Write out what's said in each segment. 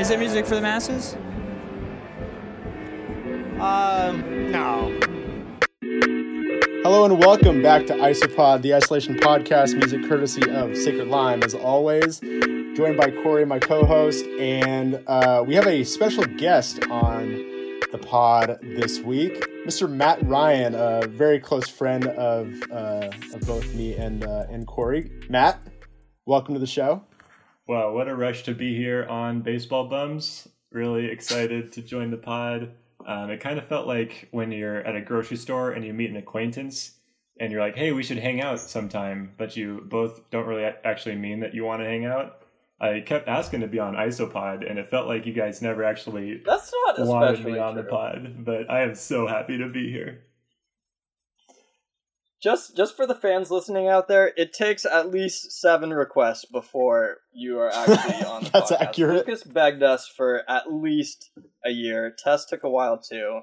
Is it music for the masses? Um, no. Hello and welcome back to Isopod, the Isolation Podcast, music courtesy of Sacred Lime, as always. Joined by Corey, my co-host, and uh, we have a special guest on the pod this week, Mr. Matt Ryan, a very close friend of, uh, of both me and uh, and Corey. Matt, welcome to the show. Wow, what a rush to be here on Baseball Bums. Really excited to join the pod. Um, it kind of felt like when you're at a grocery store and you meet an acquaintance and you're like, hey, we should hang out sometime, but you both don't really actually mean that you want to hang out. I kept asking to be on Isopod, and it felt like you guys never actually That's not wanted me on the pod. But I am so happy to be here. Just just for the fans listening out there, it takes at least seven requests before you are actually on the That's podcast. accurate. Lucas begged us for at least a year. Tess took a while too.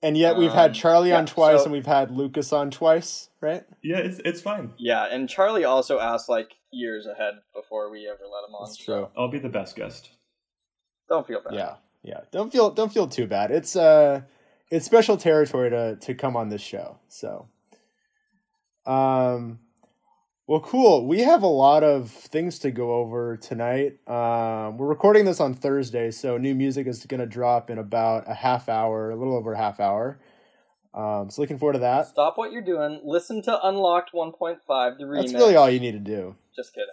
And yet we've Um, had Charlie on yeah, twice so- and we've had Lucas on twice, right? Yeah, it's it's fine. Yeah, and Charlie also asked like years ahead before we ever let him on. That's so true. I'll be the best guest. don't feel bad. Yeah, yeah. Don't feel don't feel too bad. It's uh it's special territory to to come on this show. So um well cool. We have a lot of things to go over tonight. Um we're recording this on Thursday, so new music is gonna drop in about a half hour, a little over a half hour. Um so looking forward to that. Stop what you're doing. Listen to Unlocked 1.5, the remix. That's really all you need to do. Just kidding.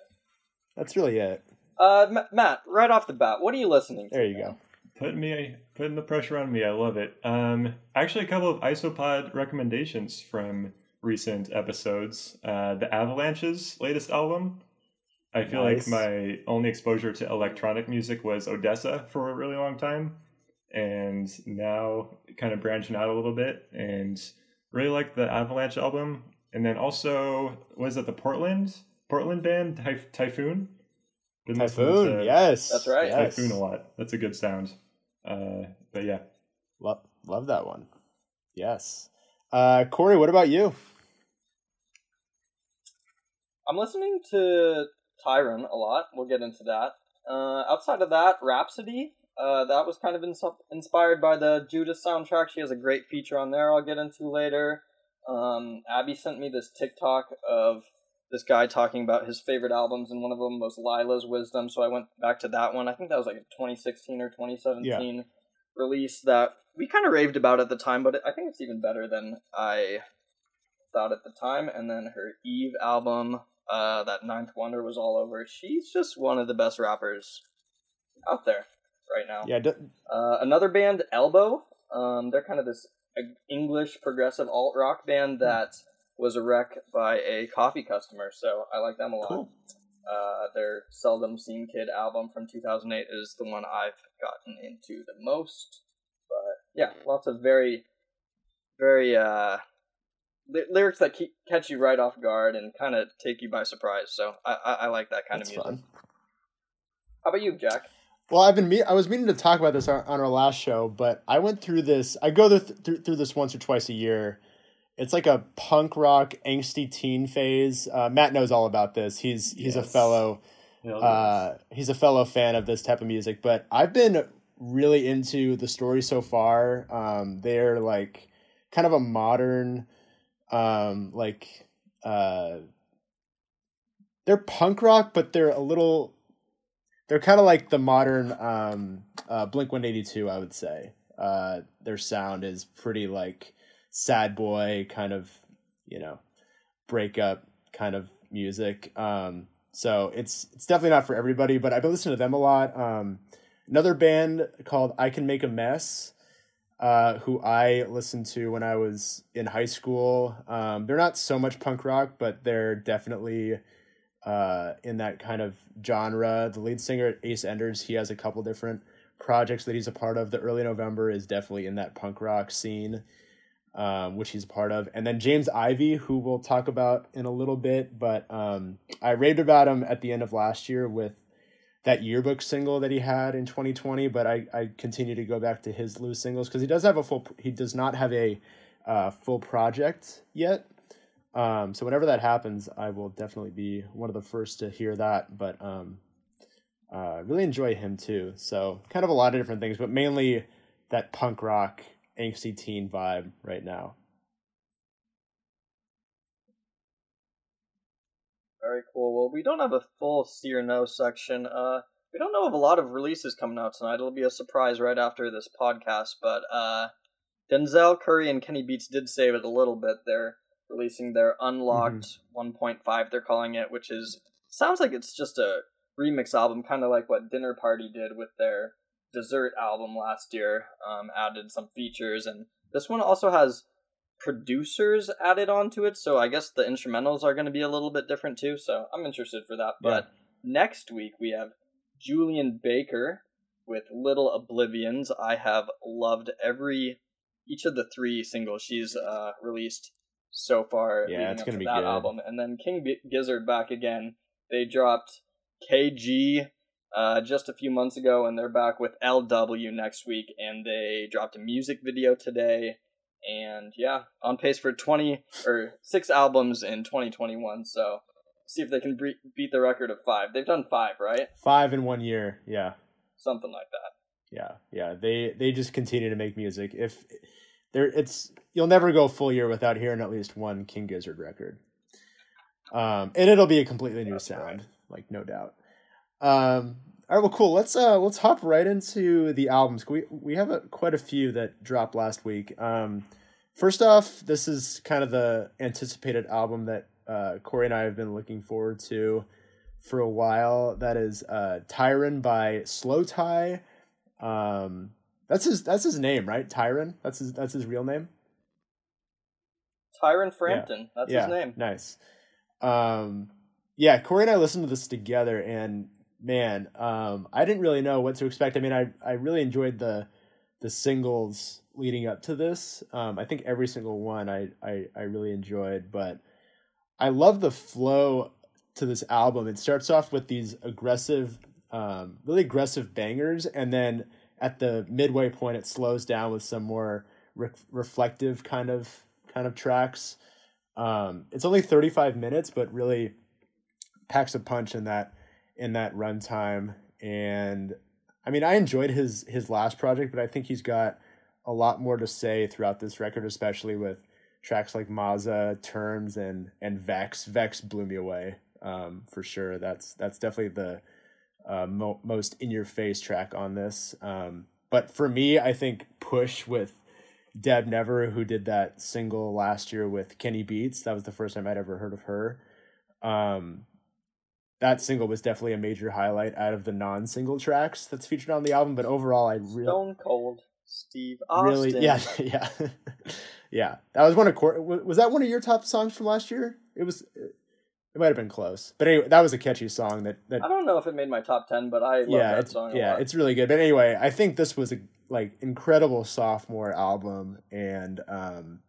That's really it. Uh, M- Matt, right off the bat, what are you listening to? There you man? go. Putting me putting the pressure on me. I love it. Um, actually, a couple of isopod recommendations from recent episodes. Uh, the Avalanche's latest album. I feel Nice. like my only exposure to electronic music was ODESZA for a really long time, and now kind of branching out a little bit and really like the Avalanche album. And then also was it the Portland Portland band Typh- Typhoon? Been Typhoon, to yes. That's right. Yes. Typhoon a lot. That's a good sound. Uh, but yeah, Love, love that one. Yes. Uh, Corey, what about you? I'm listening to Tyron a lot. We'll get into that. Uh, outside of that, Rapsody. Uh, that was kind of ins- inspired by the Judas soundtrack. She has a great feature on there. I'll get into later. Um, Abby sent me this TikTok of this guy talking about his favorite albums, and one of them was Laila's Wisdom. So I went back to that one. I think that was like a 2016 or 2017 release that we kind of raved about at the time, but I think it's even better than I thought at the time. And then her Eve album, uh, that 9th Wonder was all over. She's just one of the best rappers out there right now. Yeah, d- Uh, another band, Elbow. Um, they're kind of this English progressive alt rock band that was a wreck by a coffee customer, so I like them a lot. cool. Uh, their Seldom Seen Kid album from 2008 is the one I've gotten into the most. But yeah, lots of very, very uh, lyrics that keep, catch you right off guard and kind of take you by surprise. So I, I, I like that kind That's of music. fun. How about you, Jack? Well, I've been me- I was meaning to talk about this on, on our last show, but I went through this. I go th- through through this once or twice a year. It's like a punk rock angsty teen phase. Uh, Matt knows all about this. He's he's a fellow uh, he's a fellow fan of this type of music. But I've been really into the story so far. Um, they're like kind of a modern, um, like uh, they're punk rock, but they're a little. They're kind of like the modern um, uh, Blink One Eighty Two, I would say. Uh, their sound is pretty like sad boy kind of, you know, breakup kind of music. Um, so it's it's definitely not for everybody, but I've been listening to them a lot. Um, another band called I Can Make a Mess, uh, who I listened to when I was in high school. Um, they're not so much punk rock, but they're definitely uh, in that kind of genre. The lead singer Ace Enders, he has a couple different projects that he's a part of. The early November is definitely in that punk rock scene um, which he's a part of, and then James Ivy, who we'll talk about in a little bit. But um, I raved about him at the end of last year with that yearbook single that he had in 2020. But I, I continue to go back to his loose singles because he does have a full. He does not have a uh, full project yet. Um, so whenever that happens, I will definitely be one of the first to hear that. But um, uh, really enjoy him too. So kind of a lot of different things, but mainly that punk rock angsty teen vibe right now. Very cool. Well, we don't have a full see or no section. Uh, we don't know of a lot of releases coming out tonight. It'll be a surprise right after this podcast. But uh, Denzel Curry and Kenny Beats did save it a little bit. They're releasing their unlocked mm-hmm. 1.5. They're calling it, which is sounds like it's just a remix album, kind of like what Dinner Party did with their dessert album last year. Um, added some features, and this one also has producers added onto it, so I guess the instrumentals are going to be a little bit different too. So I'm interested for that. Yeah. But next week we have Julien Baker with Little Oblivions. I have loved every each of the three singles she's uh, released so far. Yeah, it's gonna be that good. album. And then King B- Gizzard back again. They dropped KG uh, just a few months ago, and they're back with LW next week. And they dropped a music video today and yeah, on pace for 20 or six albums in 2021. So see if they can bre- beat the record of five. They've done five, right? Five in one year. Yeah. Something like that. Yeah, yeah. They they just continue to make music. If there, it's you'll never go full year without hearing at least one King Gizzard record. Um, and it'll be a completely new That's sound, right. like no doubt. Um, all right, well, cool. Let's uh let's hop right into the albums. We we have a, quite a few that dropped last week. Um, first off, this is kind of the anticipated album that uh, Corey and I have been looking forward to for a while. That is uh, Tyron by slowthai. Um, that's his that's his name, right? Tyron. That's his that's his real name. Tyron Frampton. Yeah. That's yeah, his name. Nice. Um, yeah, Corey and I listened to this together, and man, um, I didn't really know what to expect. I mean, I I really enjoyed the the singles leading up to this. Um, I think every single one I, I I really enjoyed, but I love the flow to this album. It starts off with these aggressive, um, really aggressive bangers, and then at the midway point, it slows down with some more re- reflective kind of kind of tracks. Um, it's only 35 minutes, but really packs a punch in that in that runtime. And I mean, I enjoyed his his last project, but I think he's got a lot more to say throughout this record, especially with tracks like Mazza, Terms, and and Vex. Vex blew me away um, for sure. That's that's definitely the uh, mo- most in your face track on this. Um, but for me, I think Push with Deb Never, who did that single last year with Kenny Beats. That was the first time I'd ever heard of her. Um, that single was definitely a major highlight out of the non-single tracks that's featured on the album. But overall, I really Stone Cold Steve Austin. Really, yeah, yeah, yeah. That was one of was that one of your top songs from last year? It was. It might have been close, but anyway, that was a catchy song. That, that I don't know if it made my top ten, but I love yeah, that song. yeah, it's really good. But anyway, I think this was a like incredible sophomore album, and um,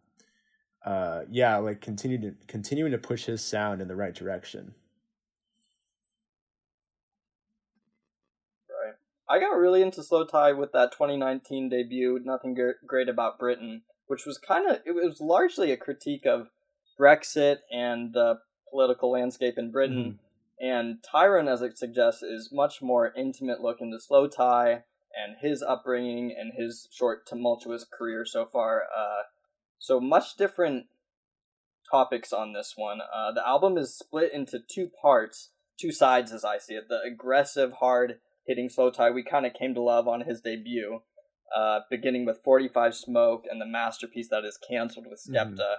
uh, yeah, like continue to continuing to push his sound in the right direction. I got really into slowthai with that 2019 debut, Nothing Great About Britain, which was kind of, it was largely a critique of Brexit and the political landscape in Britain. Mm-hmm. And Tyron, as it suggests, is much more intimate look into slowthai and his upbringing and his short, tumultuous career so far. Uh, so much different topics on this one. Uh, the album is split into two parts, two sides as I see it. The aggressive, hard, hitting slowthai we kind of came to love on his debut, uh, beginning with 45 Smoke and the masterpiece that is canceled with mm-hmm. Skepta.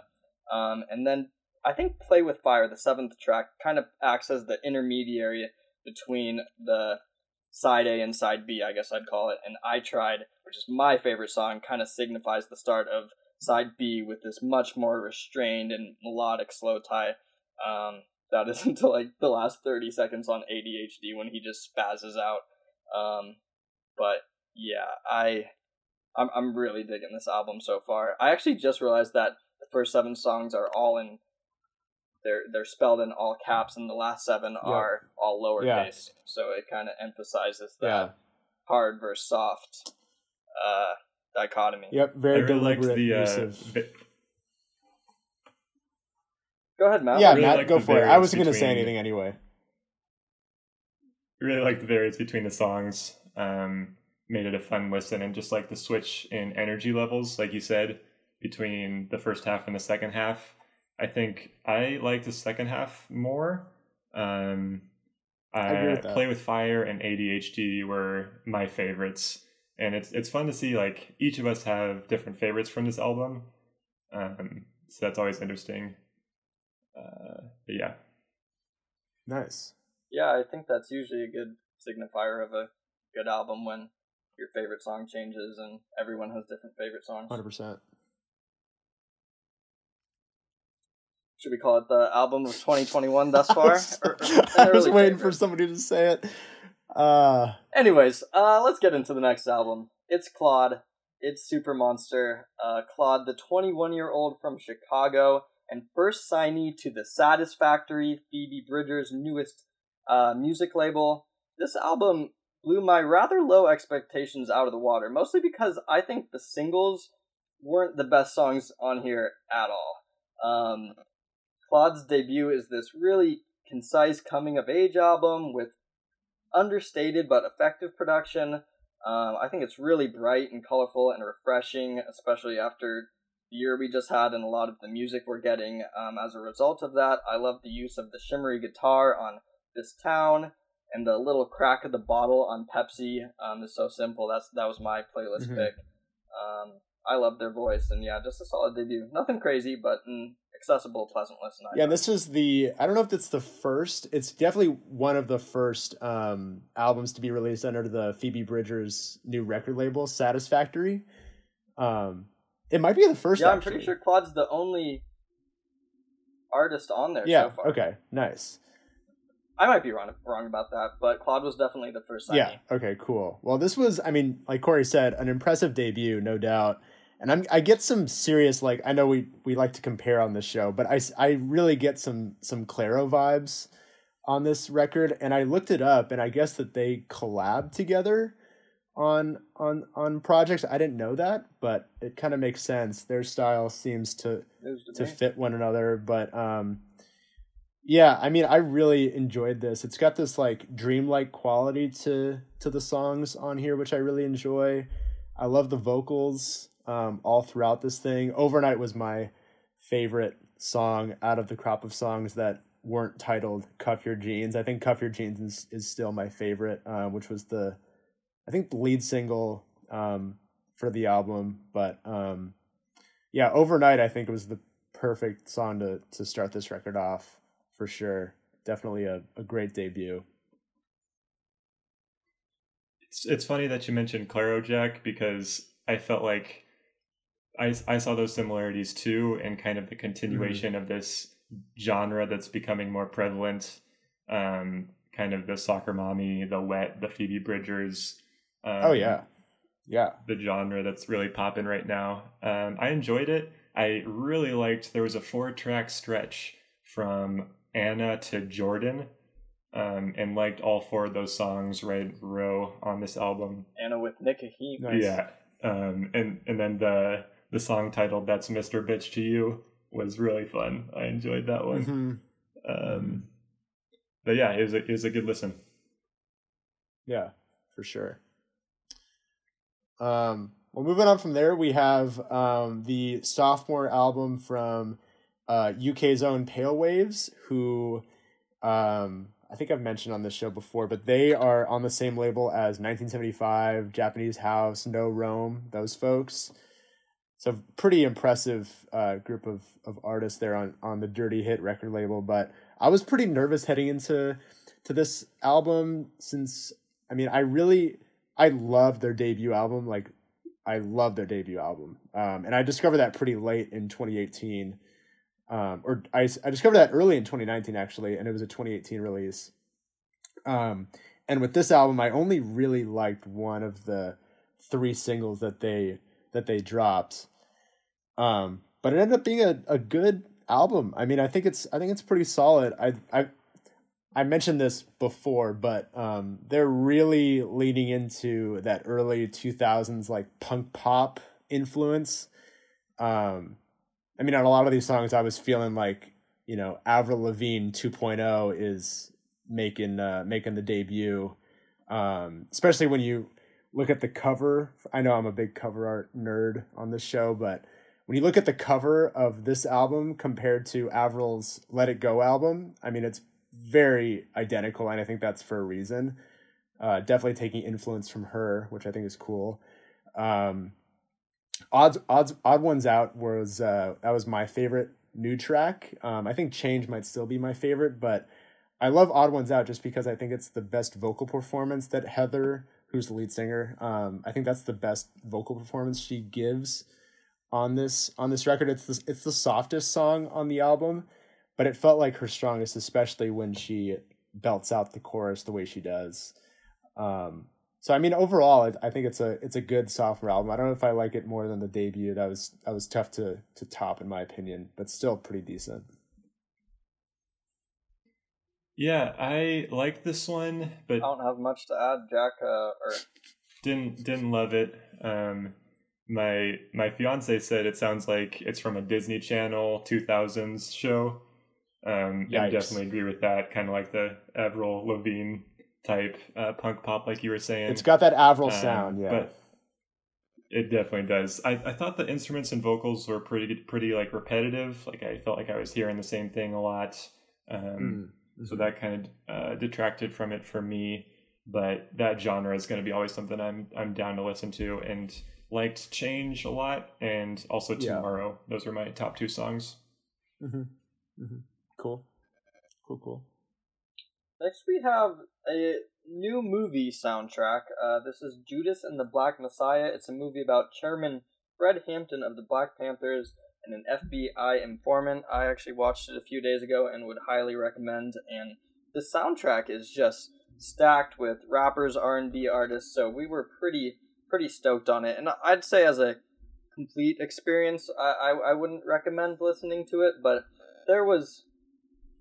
Mm. Um, and then I think Play with Fire, the seventh track, kind of acts as the intermediary between the side A and side B, I guess I'd call it. And I Tried, which is my favorite song, kind of signifies the start of side B with this much more restrained and melodic slowthai. Um, that is until like the last 30 seconds on ADHD when he just spazzes out. Um, but yeah, I I'm I'm really digging this album so far. I actually just realized that the first seven songs are all in they're they're spelled in all caps and the last seven yeah. are all lowercase. Yeah. So it kind of emphasizes that yeah. hard versus soft uh, dichotomy. Yep, very deliberate the, uh, Go ahead, Matt. Yeah, really Matt, go for it. I wasn't going to say anything anyway really like the variance between the songs. Um, made it a fun listen, and just like the switch in energy levels, like you said, between the first half and the second half. I think I like the second half more. Um, I uh, with. Play with Fire and ADHD were my favorites, and it's it's fun to see like each of us have different favorites from this album. Um, so that's always interesting. Uh, but yeah, Nice. Yeah, I think that's usually a good signifier of a good album when your favorite song changes and everyone has different favorite songs. Hundred percent. Should we call it the album of 2021 thus far? I was, Or- or I was waiting favorite? for somebody to say it. Uh, Anyways, uh, let's get into the next album. It's Claud. It's Super Monster. Uh, Claud, the 21 year old from Chicago and first signee to the Saddest Factory, Phoebe Bridgers' newest uh, music label. This album blew my rather low expectations out of the water, mostly because I think the singles weren't the best songs on here at all. Um, Claud's debut is this really concise coming of age album with understated but effective production. Um, I think it's really bright and colorful and refreshing, especially after the year we just had and a lot of the music we're getting. Um, as a result of that, I love the use of the shimmery guitar on This Town and the little crack of the bottle on Pepsi um, is so simple. That's that was my playlist Mhm. pick. Um, I love their voice and yeah, just a solid debut. Nothing crazy, but an accessible, pleasant listen. I yeah, this is the. I don't know if it's the first. It's definitely one of the first um, albums to be released under the Phoebe Bridgers' new record label, Saddest Factory. Um, it might be the first. yeah, I'm pretty actually. sure Claud's the only artist on there Yeah. so far. Okay. Nice. I might be wrong wrong about that, but Claud was definitely the first signee. Yeah. Okay. Cool. Well, this was, I mean, like Corey said, an impressive debut, no doubt. And I'm, I get some serious, like, I know we we like to compare on this show, but I I really get some some Clairo vibes on this record. And I looked it up, and I guess that they collab together on on on projects. I didn't know that, but it kind of makes sense. Their style seems to to to fit one another but um yeah i mean i really enjoyed this. It's got this like dreamlike quality to to the songs on here which i really enjoy. I love the vocals um all throughout this thing. Overnight was my favorite song out of the crop of songs that weren't titled cuff your jeans. I think cuff your jeans is, is still my favorite uh, which was the i think the lead single um for the album. But um yeah, overnight I think it was the perfect song to to start this record off for sure. Definitely a, a great debut. it's it's funny that you mentioned Clairo Jack because I felt like I I saw those similarities too, and kind of the continuation of this genre that's becoming more prevalent. Um, kind of the soccer mommy, the wet, the Phoebe Bridgers. Um, oh yeah. Yeah. the genre that's really popping right now. Um, I enjoyed it. I really liked. There was a four track stretch from Anna to Jordan, um, and liked all four of those songs right row on this album. Anna with Nick Hakim. Nice. Yeah, um, and and then the the song titled "That's Mr. Bitch to You" was really fun. I enjoyed that one. Mhm. Um, but yeah, it was a, it was a good listen. Yeah, for sure. Um, well, moving on from there, we have um, the sophomore album from uh, UK's own Pale Waves, who um, I think I've mentioned on this show before, but they are on the same label as 1975, Japanese House, No Rome, those folks. So pretty impressive uh, group of, of artists there on, on the Dirty Hit record label. But I was pretty nervous heading into to this album since I mean I really I love their debut album. Like I love their debut album, um, and I discovered that pretty late in 2018, um, or I I discovered that early in 2019 actually, and it was a 2018 release. Um, and with this album, I only really liked one of the three singles that they that they dropped. Um, but it ended up being a, a good album. I mean, I think it's I think it's pretty solid. I I I mentioned this before, but um, they're really leaning into that early 2000s like punk pop influence. Um, I mean, on a lot of these songs, I was feeling like you know Avril Lavigne 2.0 is making uh, making the debut. Um, especially when you look at the cover. I know I'm a big cover art nerd on this show, but when you look at the cover of this album compared to Avril's Let It Go album, I mean it's very identical, and I think that's for a reason. Uh, definitely taking influence from her, which I think is cool. Um, odds, odds, odd ones out was uh, that was my favorite new track. Um, I think Change might still be my favorite, but I love Odd Ones Out just because I think it's the best vocal performance that Heather, who's the lead singer, um, I think that's the best vocal performance she gives on this on this record. It's the it's the softest song on the album, but it felt like her strongest, especially when she belts out the chorus the way she does. Um, so I mean, overall, I, I think it's a it's a good sophomore album. I don't know if I like it more than the debut. That was that was tough to to top in my opinion, but still pretty decent. Yeah, I like this one, but I don't have much to add. Jack uh, or didn't didn't love it. Um, my my fiance said it sounds like it's from a Disney Channel 2000s show. Um, I definitely agree with that. Kind of like the Avril Lavigne type uh, punk pop, like you were saying. It's got that Avril um, sound, yeah. But it definitely does. I, I thought the instruments and vocals were pretty pretty like repetitive. Like I felt like I was hearing the same thing a lot. Um, mm so that kind of uh, detracted from it for me. But that genre is going to be always something I'm I'm down to listen to and liked Change a lot and also Tomorrow. Yeah. Those are my top two songs. Mm-hmm. Mm-hmm. Cool, cool, cool. Next we have a new movie soundtrack. Uh, this is Judas and the Black Messiah. It's a movie about Chairman Fred Hampton of the Black Panthers and an FBI informant. I actually watched it a few days ago and would highly recommend. And the soundtrack is just stacked with rappers, R and B artists. So we were pretty pretty stoked on it. And I'd say as a complete experience, I I, I wouldn't recommend listening to it, but there was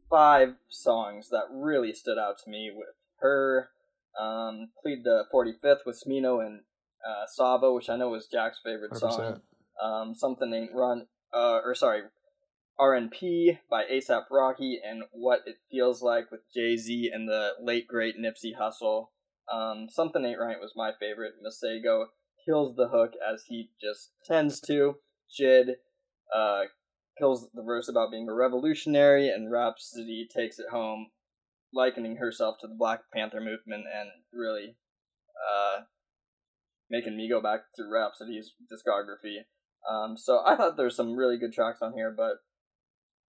five songs that really stood out to me with her. Um, plead the 45th with Smino and uh, which I know was Jack's favorite 100%. song. Um, something ain't run uh, or sorry, RNP by ASAP Rocky and What It Feels Like with Jay Z and the late great Nipsey Hussle. Um, Something Ain't Right was my favorite. Masego kills the hook as he just tends to. Jid uh, kills the verse about being a revolutionary, and Rapsody takes it home, likening herself to the Black Panther movement and really uh, making me go back through Rapsody's discography. Um, so I thought there's some really good tracks on here, but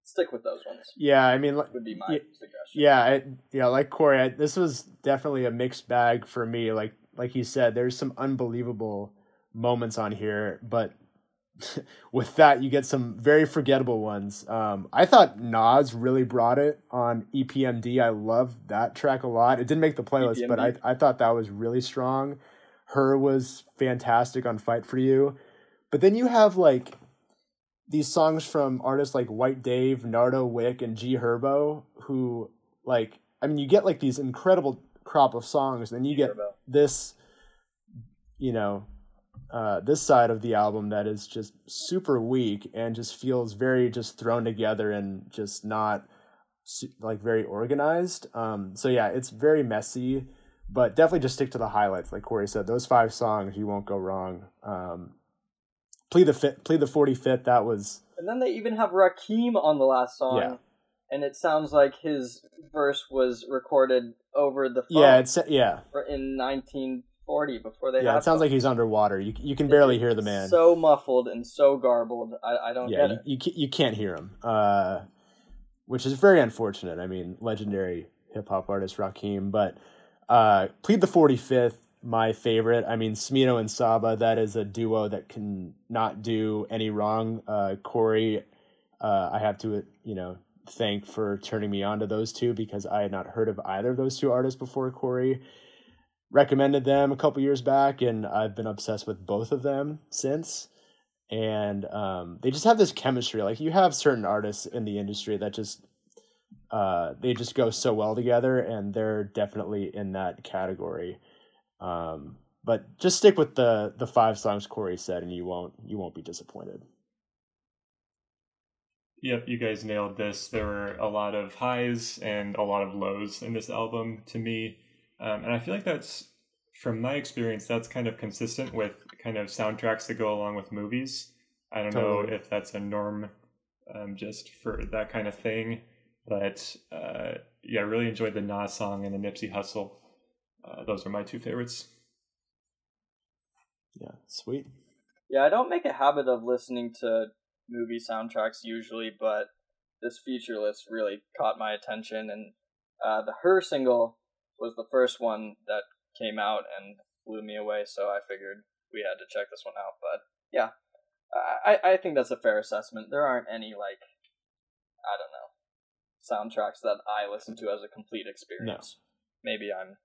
stick with those ones. Yeah, I mean, would be my yeah, suggestion. Yeah, I, yeah, like Corey, I, this was definitely a mixed bag for me. Like, like you said, there's some unbelievable moments on here, but with that, you get some very forgettable ones. Um, I thought Nas really brought it on EPMD. I love that track a lot. It didn't make the playlist, EPMD. but I, I thought that was really strong. Her was fantastic on Fight for You. But then you have like these songs from artists like White Dave, Nardo Wick, and G Herbo, who like I mean you get like these incredible crop of songs, and you get this, you know, uh, this side of the album that is just super weak and just feels very just thrown together and just not like very organized. Um, so yeah, it's very messy, but definitely just stick to the highlights. Like Corey said, those five songs you won't go wrong. Um, Plead the fit, plead the forty fifth. That was. And then they even have Rakim on the last song. Yeah. And it sounds like his verse was recorded over the phone. Yeah, it's yeah. In 1940, before they. Yeah, it sounds like he's underwater. You you can barely hear the man. So muffled and so garbled. I, I don't yeah. You, you you can't hear him, uh, which is very unfortunate. I mean, legendary hip hop artist Rakim, but uh, plead the forty fifth my favorite. I mean, Smino and Saba, that is a duo that can not do any wrong. Uh, Corey, uh, I have to, you know, thank for turning me on to those two because I had not heard of either of those two artists before. Corey recommended them a couple years back, and I've been obsessed with both of them since. And um, they just have this chemistry. Like you have certain artists in the industry that just uh, they just go so well together, and they're definitely in that category. Um, but just stick with the the five songs Corey said, and you won't you won't be disappointed. Yep, you guys nailed this. There were a lot of highs and a lot of lows in this album to me. Um, and I feel like that's, from my experience, that's kind of consistent with kind of soundtracks that go along with movies. I don't totally. know if that's a norm um, just for that kind of thing. But uh, yeah, I really enjoyed the Nas song and the Nipsey Hussle. Uh, those are my two favorites. Yeah, sweet. Yeah, I don't make a habit of listening to movie soundtracks usually, but this feature list really caught my attention. And uh, the Her single was the first one that came out and blew me away, so I figured we had to check this one out. But yeah, I, I think that's a fair assessment. There aren't any, like, I don't know, soundtracks that I listen to as a complete experience. No. Maybe I'm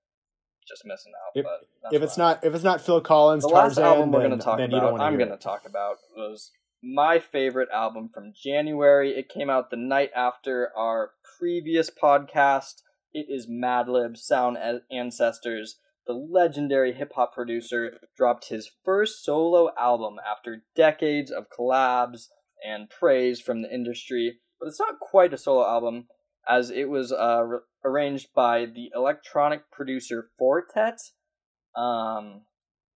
just missing out. If, but if it's not if it's not Phil Collins, the Tarzan, last album we're going to talk about, I'm going to talk about was my favorite album from January. It came out the night after our previous podcast. It is Madlib Sound Ancestors. The legendary hip hop producer dropped his first solo album after decades of collabs and praise from the industry. But it's not quite a solo album, as it was uh, re- arranged by the electronic producer Four Tet. Um,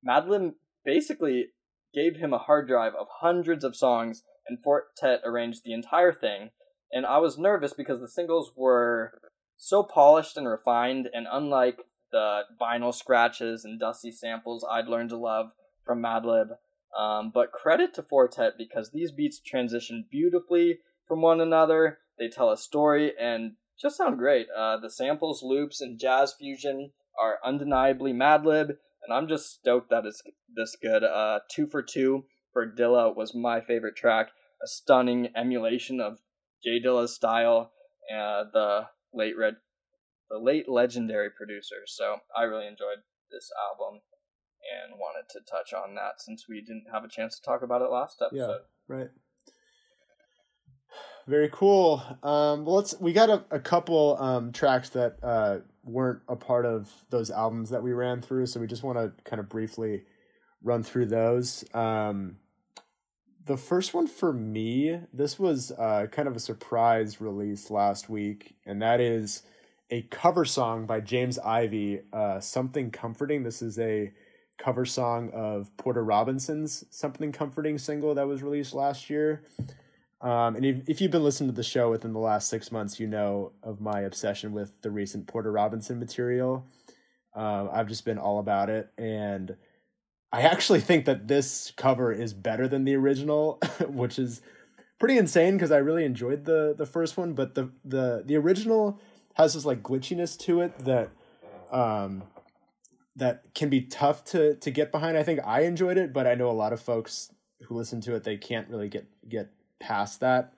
Madlib basically gave him a hard drive of hundreds of songs, and Four Tet arranged the entire thing. And I was nervous because the singles were so polished and refined, and unlike the vinyl scratches and dusty samples I'd learned to love from Madlib. Um, but credit to Four Tet because these beats transition beautifully from one another. They tell a story and just sound great. Uh, the samples, loops, and jazz fusion are undeniably Madlib, and I'm just stoked that it's this good. Uh, two for two for Dilla was my favorite track. A stunning emulation of J Dilla's style. Uh, the late red, the late legendary producer. So I really enjoyed this album and wanted to touch on that since we didn't have a chance to talk about it last episode. Yeah, right. Very cool. Um, well, let's. We got a, a couple um, tracks that uh, weren't a part of those albums that we ran through, so we just want to kind of briefly run through those. Um, the first one for me, this was uh, kind of a surprise release last week, and that is a cover song by James Ivy, uh, "Something Comforting." This is a cover song of Porter Robinson's "Something Comforting" single that was released last year. Um, and if, if you've been listening to the show within the last six months, you know of my obsession with the recent Porter Robinson material. Um, I've just been all about it. And I actually think that this cover is better than the original, which is pretty insane because I really enjoyed the the first one. But the, the, the original has this like glitchiness to it that um, that can be tough to to get behind. I think I enjoyed it, but I know a lot of folks who listen to it they can't really get get past that.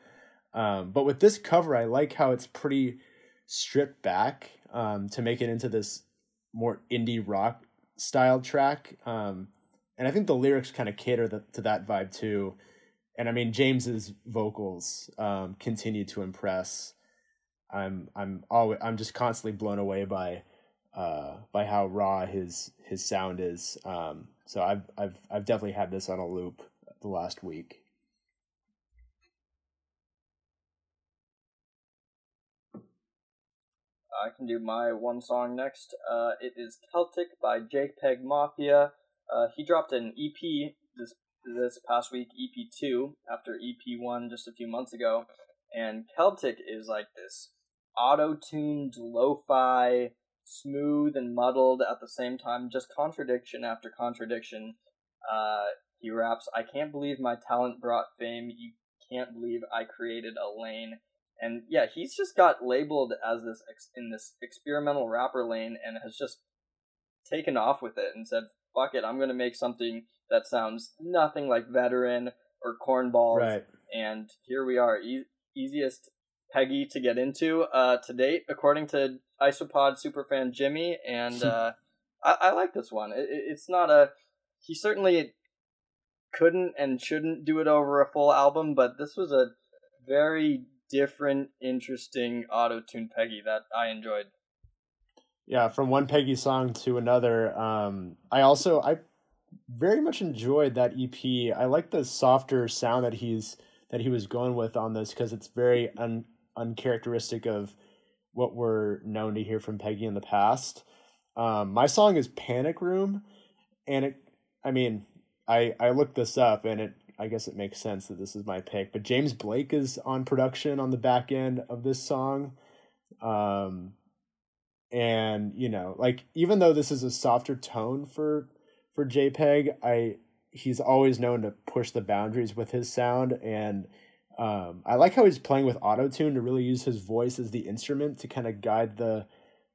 Um, but with this cover, I like how it's pretty stripped back um, to make it into this more indie rock style track. Um, and I think the lyrics kind of cater the, to that vibe too. And I mean, James's vocals um, continue to impress. I'm I'm always I'm just constantly blown away by uh, by how raw his his sound is. Um, so I've I've I've definitely had this on a loop the last week. I can do my one song next. Uh, it is Celtic by JPEG Mafia. Uh, he dropped an EP this this past week, EP two, after EP one just a few months ago. And Celtic is like this auto-tuned lo-fi, smooth and muddled at the same time, just contradiction after contradiction. Uh, he raps, "I can't believe my talent brought fame. You can't believe I created a lane." And yeah, he's just got labeled as this ex- in this experimental rapper lane and has just taken off with it and said, "Fuck it, I'm gonna make something that sounds nothing like veteran or cornballs." Right. And here we are, e- easiest Peggy to get into uh, to date, according to Isopod superfan Jimmy. And uh, I-, I like this one. It- it's not a he certainly couldn't and shouldn't do it over a full album, but this was a very different, interesting auto tune Peggy that I enjoyed. Yeah, from one Peggy song to another. Um, I also I very much enjoyed that EP. I like the softer sound that he's that he was going with on this because it's very un, uncharacteristic of what we're known to hear from Peggy in the past. Um, my song is Panic Room, and it, I mean, I I looked this up and it I guess it makes sense that this is my pick. But James Blake is on production on the back end of this song. Um, and you know, like even though this is a softer tone for for JPEG, I he's always known to push the boundaries with his sound. And um, I like how he's playing with auto tune to really use his voice as the instrument to kind of guide the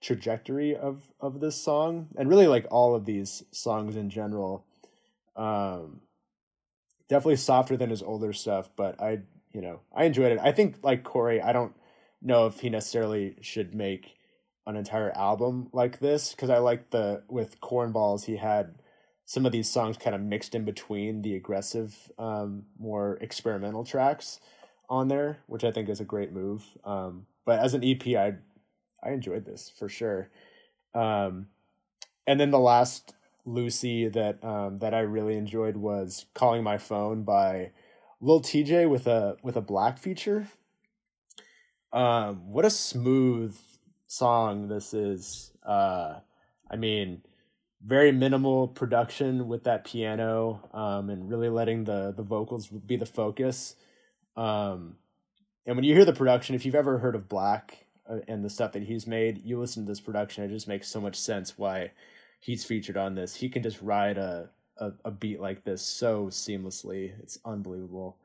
trajectory of of this song and really like all of these songs in general. Um definitely softer than his older stuff but i you know i enjoyed it. I think like corey i don't know if he necessarily should make an entire album like this because i like the with cornballs he had some of these songs kind of mixed in between the aggressive um more experimental tracks on there which i think is a great move um but as an ep i i enjoyed this for sure um and then the last Lucy that um, that I really enjoyed was "Calling My Phone" by Lil Tjay with a with a 6LACK feature. Um, what a smooth song this is. Uh, I mean, very minimal production with that piano, um, and really letting the the vocals be the focus. Um, and when you hear the production, if you've ever heard of 6LACK uh, and the stuff that he's made, you listen to this production, it just makes so much sense why he's featured on this. He can just ride a a, a beat like this so seamlessly. It's unbelievable.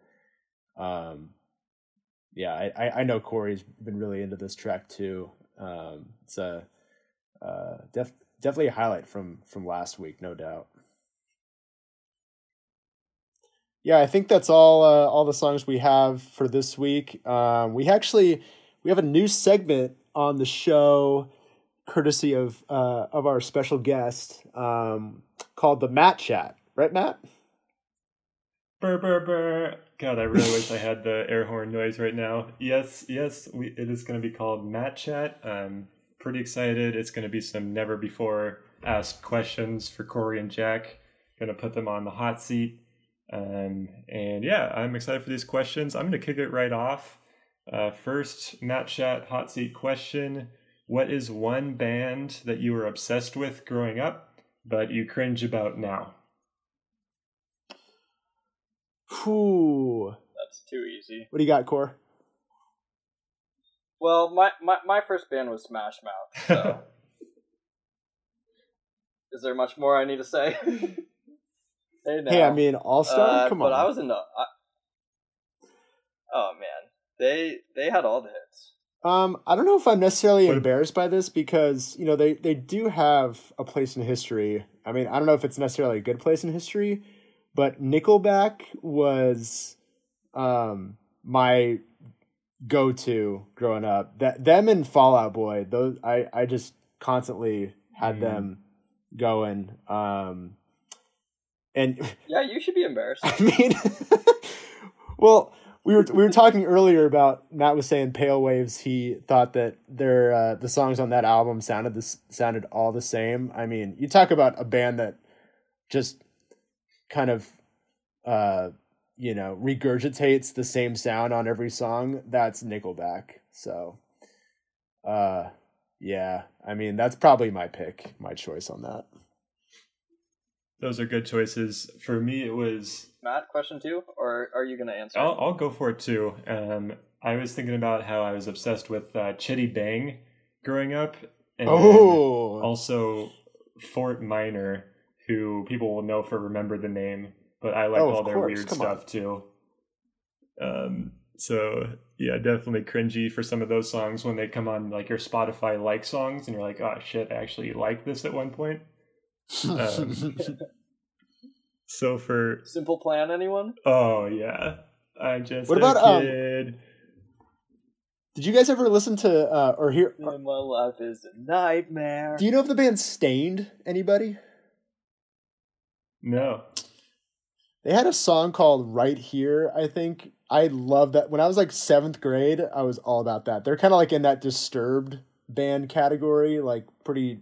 Um, yeah, I, I know Corey's been really into this track too. Um, it's a uh, def, definitely a highlight from from last week, no doubt. Yeah, I think that's all uh, all the songs we have for this week. Um, we actually we have a new segment on the show courtesy of uh, of our special guest um, called the Matt Chat. Right, Matt? Burr, burr, burr. God, I really wish I had the air horn noise right now. Yes, yes, we, it is going to be called Matt Chat. I'm pretty excited. It's going to be some never before asked questions for Corey and Jack. Going to put them on the hot seat. Um, and yeah, I'm excited for these questions. I'm going to kick it right off. Uh, first, Matt Chat hot seat question what is one band that you were obsessed with growing up, but you cringe about now? Whew. That's too easy. What do you got, Core? Well, my, my, my first band was Smash Mouth. So. is there much more I need to say? hey, hey, I mean, All Star. Uh, Come but on. But I was in the. I, oh man, they they had all the hits. Um, I don't know if I'm necessarily embarrassed by this because you know they they do have a place in history. I mean, I don't know if it's necessarily a good place in history, but Nickelback was um my go to growing up. That them and Fall Out Boy, those I I just constantly had mm. them going. Um, and yeah, you should be embarrassed. I mean, well we were we were talking earlier about Matt was saying Pale Waves. He thought that their uh, the songs on that album sounded this sounded all the same. I mean, you talk about a band that just kind of uh you know regurgitates the same sound on every song. That's Nickelback. So, uh, yeah. I mean, that's probably my pick, my choice on that. Those are good choices. For me, it was Matt, question two, or are you going to answer? I'll, I'll go for it too. Um, I was thinking about how I was obsessed with uh, Chiddy Bang growing up, and oh, also Fort Minor, who people will know for remember the name, but I like oh, all their course. weird Come stuff on. too. Um, so yeah, definitely cringy for some of those songs when they come on like your Spotify like songs, and you're like, oh shit, I actually like this at one point. Um, so for Simple Plan, anyone? Oh yeah, I just what about um? Did you guys ever listen to uh, or hear? My life is a nightmare. Do you know if the band Staind Anybody? No. They had a song called "Right Here." I think I love that. When I was like seventh grade, I was all about that. They're kind of like in that disturbed band category, like pretty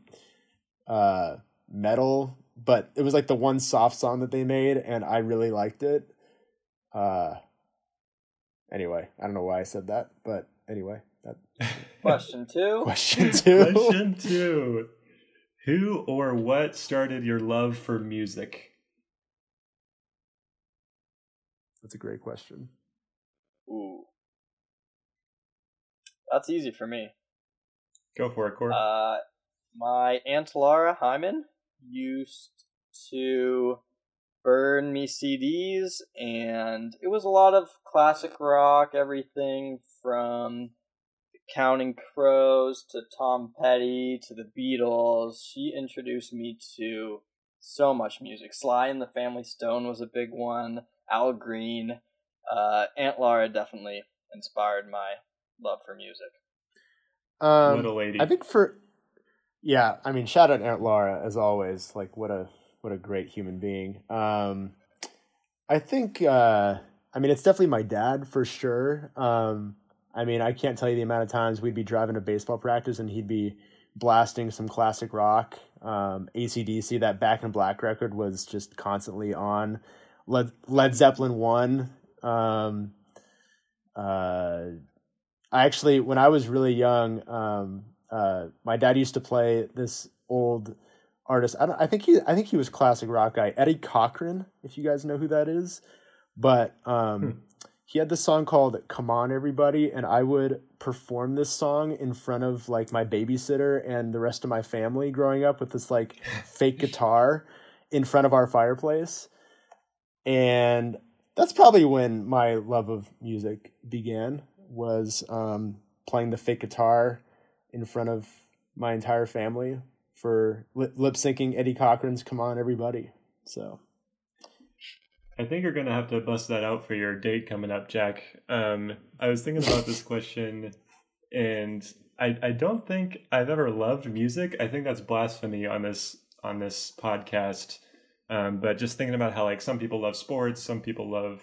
uh, metal but it was like the one soft song that they made and I really liked it. Uh anyway, I don't know why I said that, but anyway, that Question two. question two. Question two. Who or what started your love for music? That's a great question. Ooh. That's easy for me. Go for it, Core. Uh, my Aunt Laura Hyman used to burn me CDs, and it was a lot of classic rock, everything from the Counting Crows to Tom Petty to the Beatles. She introduced me to so much music. Sly and the Family Stone was a big one. Al Green. Uh, Aunt Laura definitely inspired my love for music. Um, what a lady. I think for yeah, I mean, shout out Aunt Laura as always. Like, what a what a great human being. Um, I think, uh, I mean, it's definitely my dad for sure. Um, I mean, I can't tell you the amount of times we'd be driving to baseball practice and he'd be blasting some classic rock. Um, ACDC, that Back in Black record was just constantly on. Led, Led Zeppelin 1. Um, uh, I actually, when I was really young, um, uh, my dad used to play this old artist. I don't. I think he. I think he was classic rock guy. Eddie Cochran, if you guys know who that is. But um, Hmm. he had this song called "Come On Everybody," and I would perform this song in front of like my babysitter and the rest of my family growing up with this like fake guitar in front of our fireplace. And that's probably when my love of music began was um, playing the fake guitar in front of my entire family for lip syncing Eddie Cochran's "Come On Everybody." So I think you're gonna have to bust that out for your date coming up, Jack. Um, I was thinking about this question, and I I don't think I've ever loved music. I think that's blasphemy on this on this podcast. Um, but just thinking about how like some people love sports, some people love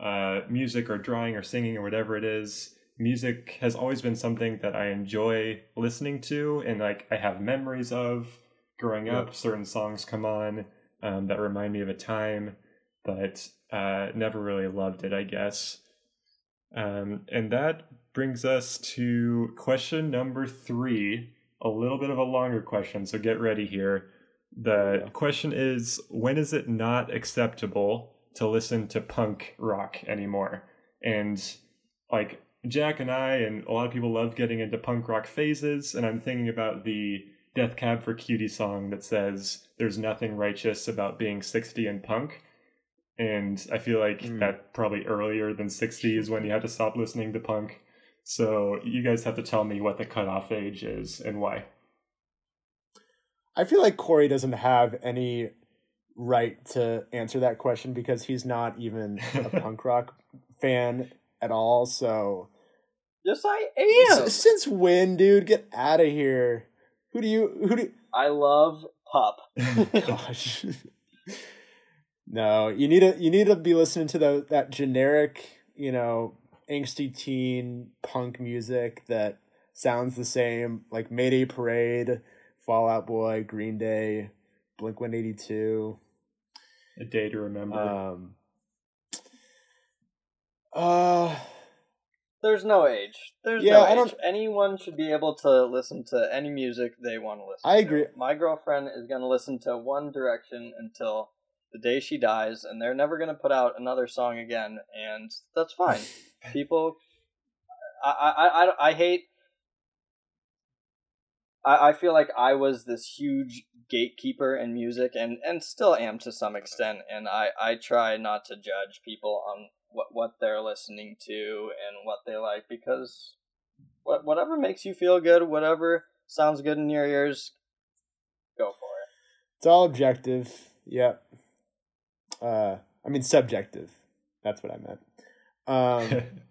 uh, music or drawing or singing or whatever it is. Music has always been something that I enjoy listening to, and like I have memories of growing up. Certain songs come on um, that remind me of a time but uh, never really loved it, I guess. Um, and that brings us to question number three, a little bit of a longer question, so get ready here. The Yeah. question is when is it not acceptable to listen to punk rock anymore? And like Jack and I, and a lot of people love getting into punk rock phases, and I'm thinking about the Death Cab for Cutie song that says, There's nothing righteous about being 60 and punk and I feel like Mm. that probably earlier than 60 is when you had to stop listening to punk. So you guys have to tell me what the cutoff age is and why. I feel like Corey doesn't have any right to answer that question because he's not even a punk rock fan at all. So Yes, I am. S- since when, dude? Get out of here. Who do you? Who do? I love Pup. Gosh. no, you need to you need to be listening to the that generic, you know, angsty teen punk music that sounds the same, like Mayday Parade, Fall Out Boy, Green Day, Blink One Eighty Two. A day to remember. Um. Uh, There's no age. There's Yeah, no I age. don't- Anyone should be able to listen to any music they want to listen I to. agree. My girlfriend is going to listen to One Direction until the day she dies, and they're never going to put out another song again, and that's fine. People, I, I, I, I hate. I, I feel like I was this huge gatekeeper in music, and, and still am to some extent, and I, I try not to judge people on what, what they're listening to and what they like because what, whatever makes you feel good, whatever sounds good in your ears, go for it. it's all objective. Yep. Uh, I mean subjective. That's what I meant. Um.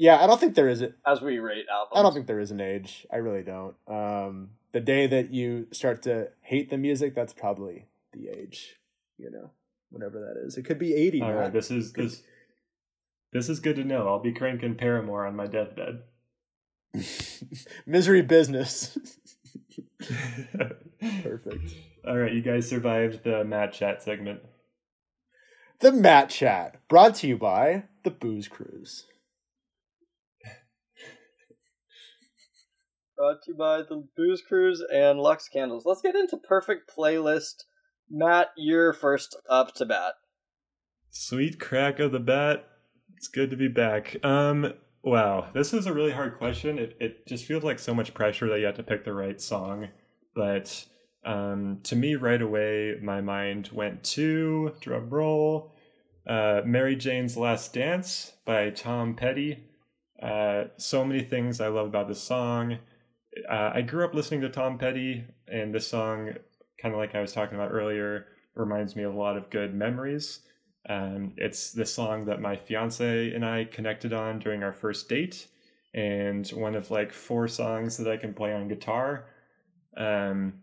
Yeah, I don't think there is a, As we rate albums, I don't think there is an age. I really don't. Um, the day that you start to hate the music, that's probably the age. You know, whatever that is. It could be eighty. All man. right, this is this. This is good to know. I'll be cranking Paramore on my deathbed. Misery business. Perfect. All right, you guys survived the Matt chat segment. the Matt Chat, brought to you by the Booze Cruise. Brought to you by the Booze Cruise and Lux Candles. Let's get into perfect playlist. Matt, you're first up to bat. Sweet crack of the bat. It's good to be back. Um, wow, this is a really hard question. It it just feels like so much pressure that you have to pick the right song. But um, to me, right away, my mind went to drum roll, uh, Mary Jane's Last Dance by Tom Petty. Uh, so many things I love about this song. Uh, I grew up listening to Tom Petty, and this song, kind of like I was talking about earlier, reminds me of a lot of good memories. Um, it's the song that my fiance and I connected on during our first date, and one of like four songs that I can play on guitar. Um,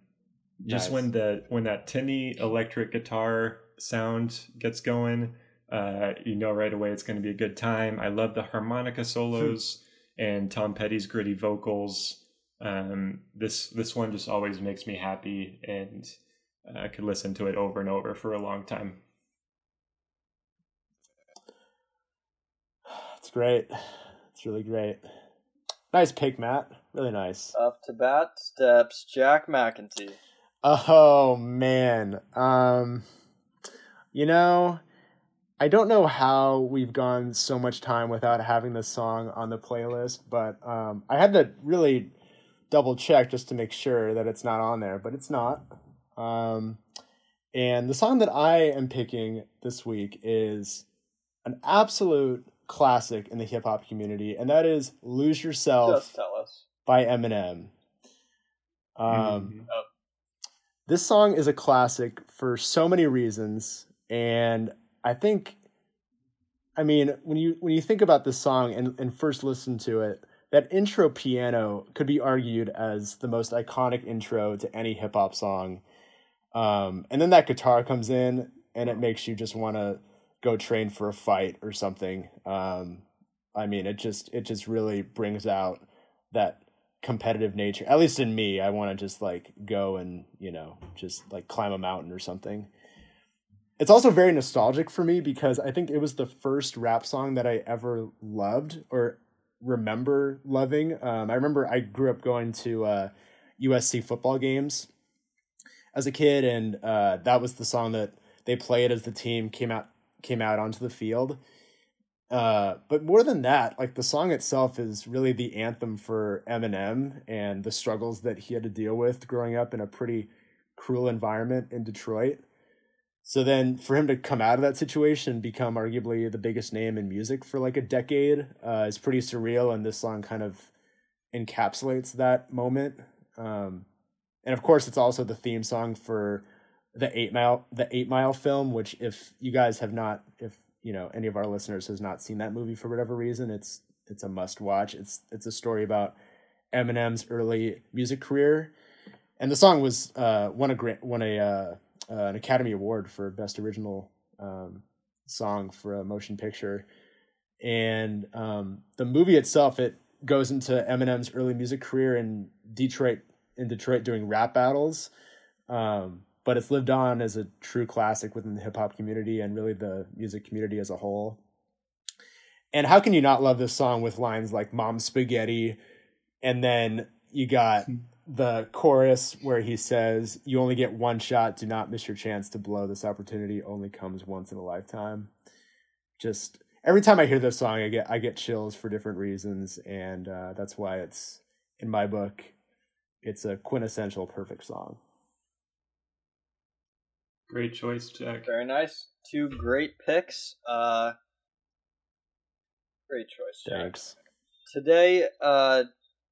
just Nice. when the when that tinny electric guitar sound gets going, uh, you know right away it's going to be a good time. I love the harmonica solos and Tom Petty's gritty vocals. Um, this this one just always makes me happy, and uh, I could listen to it over and over for a long time. It's great. It's really great. Nice pick, Matt. Really nice. Up to bat steps Jack McEntee. Oh man. Um you know, I don't know how we've gone so much time without having this song on the playlist, but um I had to really double check just to make sure that it's not on there, but it's not. Um and the song that I am picking this week is an absolute classic in the hip hop community, and that is Lose Yourself tell us. by Eminem. Um, Mhm. this song is a classic for so many reasons, and I think, I mean, when you when you think about this song and and first listen to it, that intro piano could be argued as the most iconic intro to any hip hop song. Um, and then that guitar comes in, and it makes you just want to go train for a fight or something. Um, I mean, it just it just really brings out that competitive nature. At least in me, I want to just like go and you know just like climb a mountain or something. It's also very nostalgic for me because I think it was the first rap song that I ever loved or remember loving. Um, I remember I grew up going to uh, USC football games as a kid, and uh, that was the song that they played as the team came out came out onto the field. Uh, but more than that, like the song itself is really the anthem for Eminem and the struggles that he had to deal with growing up in a pretty cruel environment in Detroit. So then for him to come out of that situation and become arguably the biggest name in music for like a decade uh, is pretty surreal. And this song kind of encapsulates that moment. Um, and of course, it's also the theme song for the Eight Mile, the Eight Mile film. Which, if you guys have not, if you know any of our listeners has not seen that movie for whatever reason, it's it's a must watch. It's it's a story about Eminem's early music career, and the song was uh, won a grant, won a uh, uh, an Academy Award for best original um, song for a motion picture, and um, the movie itself it goes into Eminem's early music career in Detroit in Detroit doing rap battles. Um, but it's lived on as a true classic within the hip hop community and really the music community as a whole. And how can you not love this song with lines like "Mom Spaghetti," and then you got the chorus where he says, "You only get one shot. Do not miss your chance to blow. This opportunity only comes once in a lifetime." Just every time I hear this song, I get I get chills for different reasons, and uh, that's why it's in my book. It's a quintessential perfect song. Great choice, Jack. Very nice. Two great picks. Uh, great choice. Jack. Thanks. Today, uh,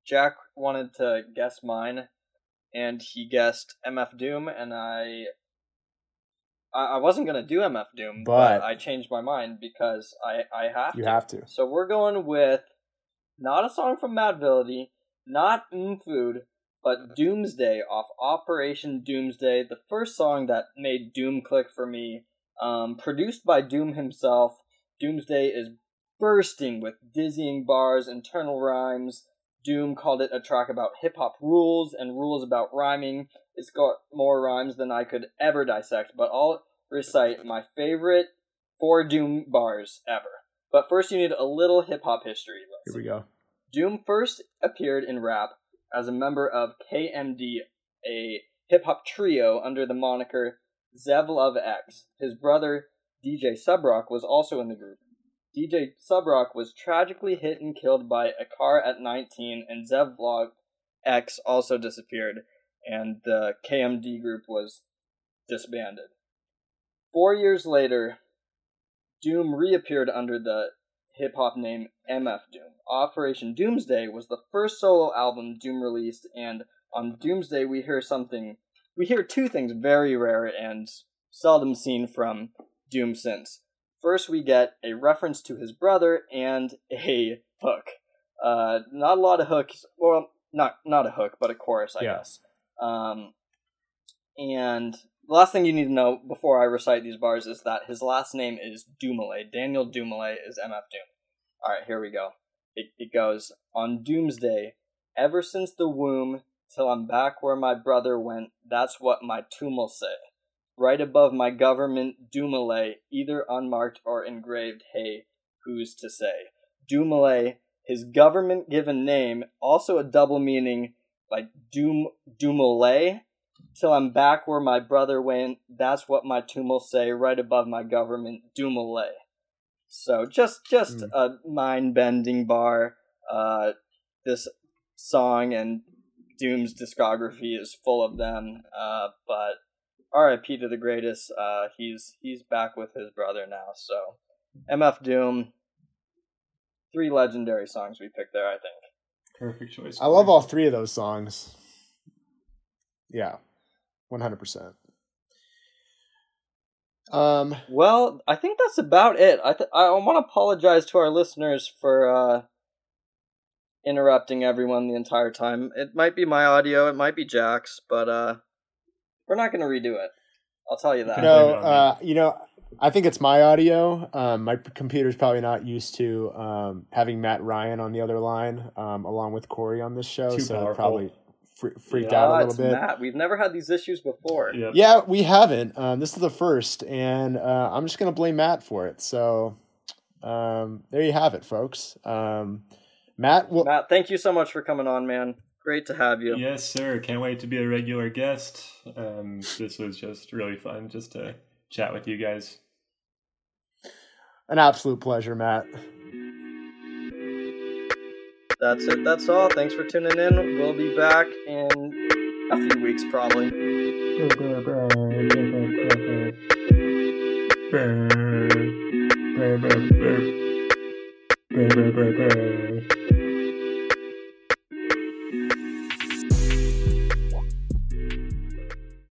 Jack wanted to guess mine, and he guessed MF Doom, and I, I, I wasn't gonna do MF Doom, but, But- I changed my mind because I, I have You to. have to. So we're going with not a song from Mad not Mm Food, but Doomsday off Operation Doomsday, the first song that made Doom click for me. Um, produced by Doom himself, Doomsday is bursting with dizzying bars, internal rhymes. Doom called it a track about hip hop rules and rules about rhyming. It's got more rhymes than I could ever dissect, but I'll recite my favorite four Doom bars ever. But first, you need a little hip hop history. Here we go. Doom first appeared in rap as a member of KMD, a hip hop trio under the moniker Zev Love X. His brother, DJ Subroc, was also in the group. DJ Subroc was tragically hit and killed by a car at 19, and Zev Love X also disappeared, and the KMD group was disbanded. Four years later, Doom reappeared under the hip hop name MF Doom. Operation Doomsday was the first solo album Doom released, and on Doomsday we hear something. We hear two things very rare and seldom seen from Doom since. First, we get a reference to his brother and a hook. Uh, not a lot of hooks. Well, not not a hook, but a chorus, I Yeah. guess. Um, and the last thing you need to know before I recite these bars is that his last name is Dumile. Daniel Dumile is MF Doom. All right, here we go. It, it goes on Doomsday. Ever since the womb till I'm back where my brother went. That's what my tomb will say. Right above my government Dumile, either unmarked or engraved. Hey, who's to say? Dumile, his government given name, also a double meaning like Doom Dumile till I'm back where my brother went. That's what my tomb will say, right above my government, Dumile. So just just Mm. a mind bending bar. Uh, this song and Doom's discography is full of them. Uh, but R.I.P. to the greatest. Uh, he's he's back with his brother now. So MF Doom. Three legendary songs we picked there, I think. Perfect choice. I love all three of those songs. Yeah, one hundred percent. Um, Well, I think that's about it. I th- I want to apologize to our listeners for uh, interrupting everyone the entire time. It might be my audio, it might be Jack's, but uh, we're not going to redo it. I'll tell you that. Okay. no, blame it on me. uh, you know, I think it's my audio. Um, my computer's probably not used to um, having Matt Ryan on the other line, um, along with Corey on this show, Too so powerful. probably fre- freaked Ah, out a little bit. Matt. We've never had these issues before. Yep. Yeah, we haven't. Um, this is the first, and uh, I'm just gonna blame Matt for it. So um, there you have it, folks. Um, Matt, well, Matt, thank you so much for coming on, man. Great to have you. Yes, sir. Can't wait to be a regular guest. Um, this was just really fun just to chat with you guys. An absolute pleasure, Matt. That's it. That's all. Thanks for tuning in. We'll be back in a few weeks, probably.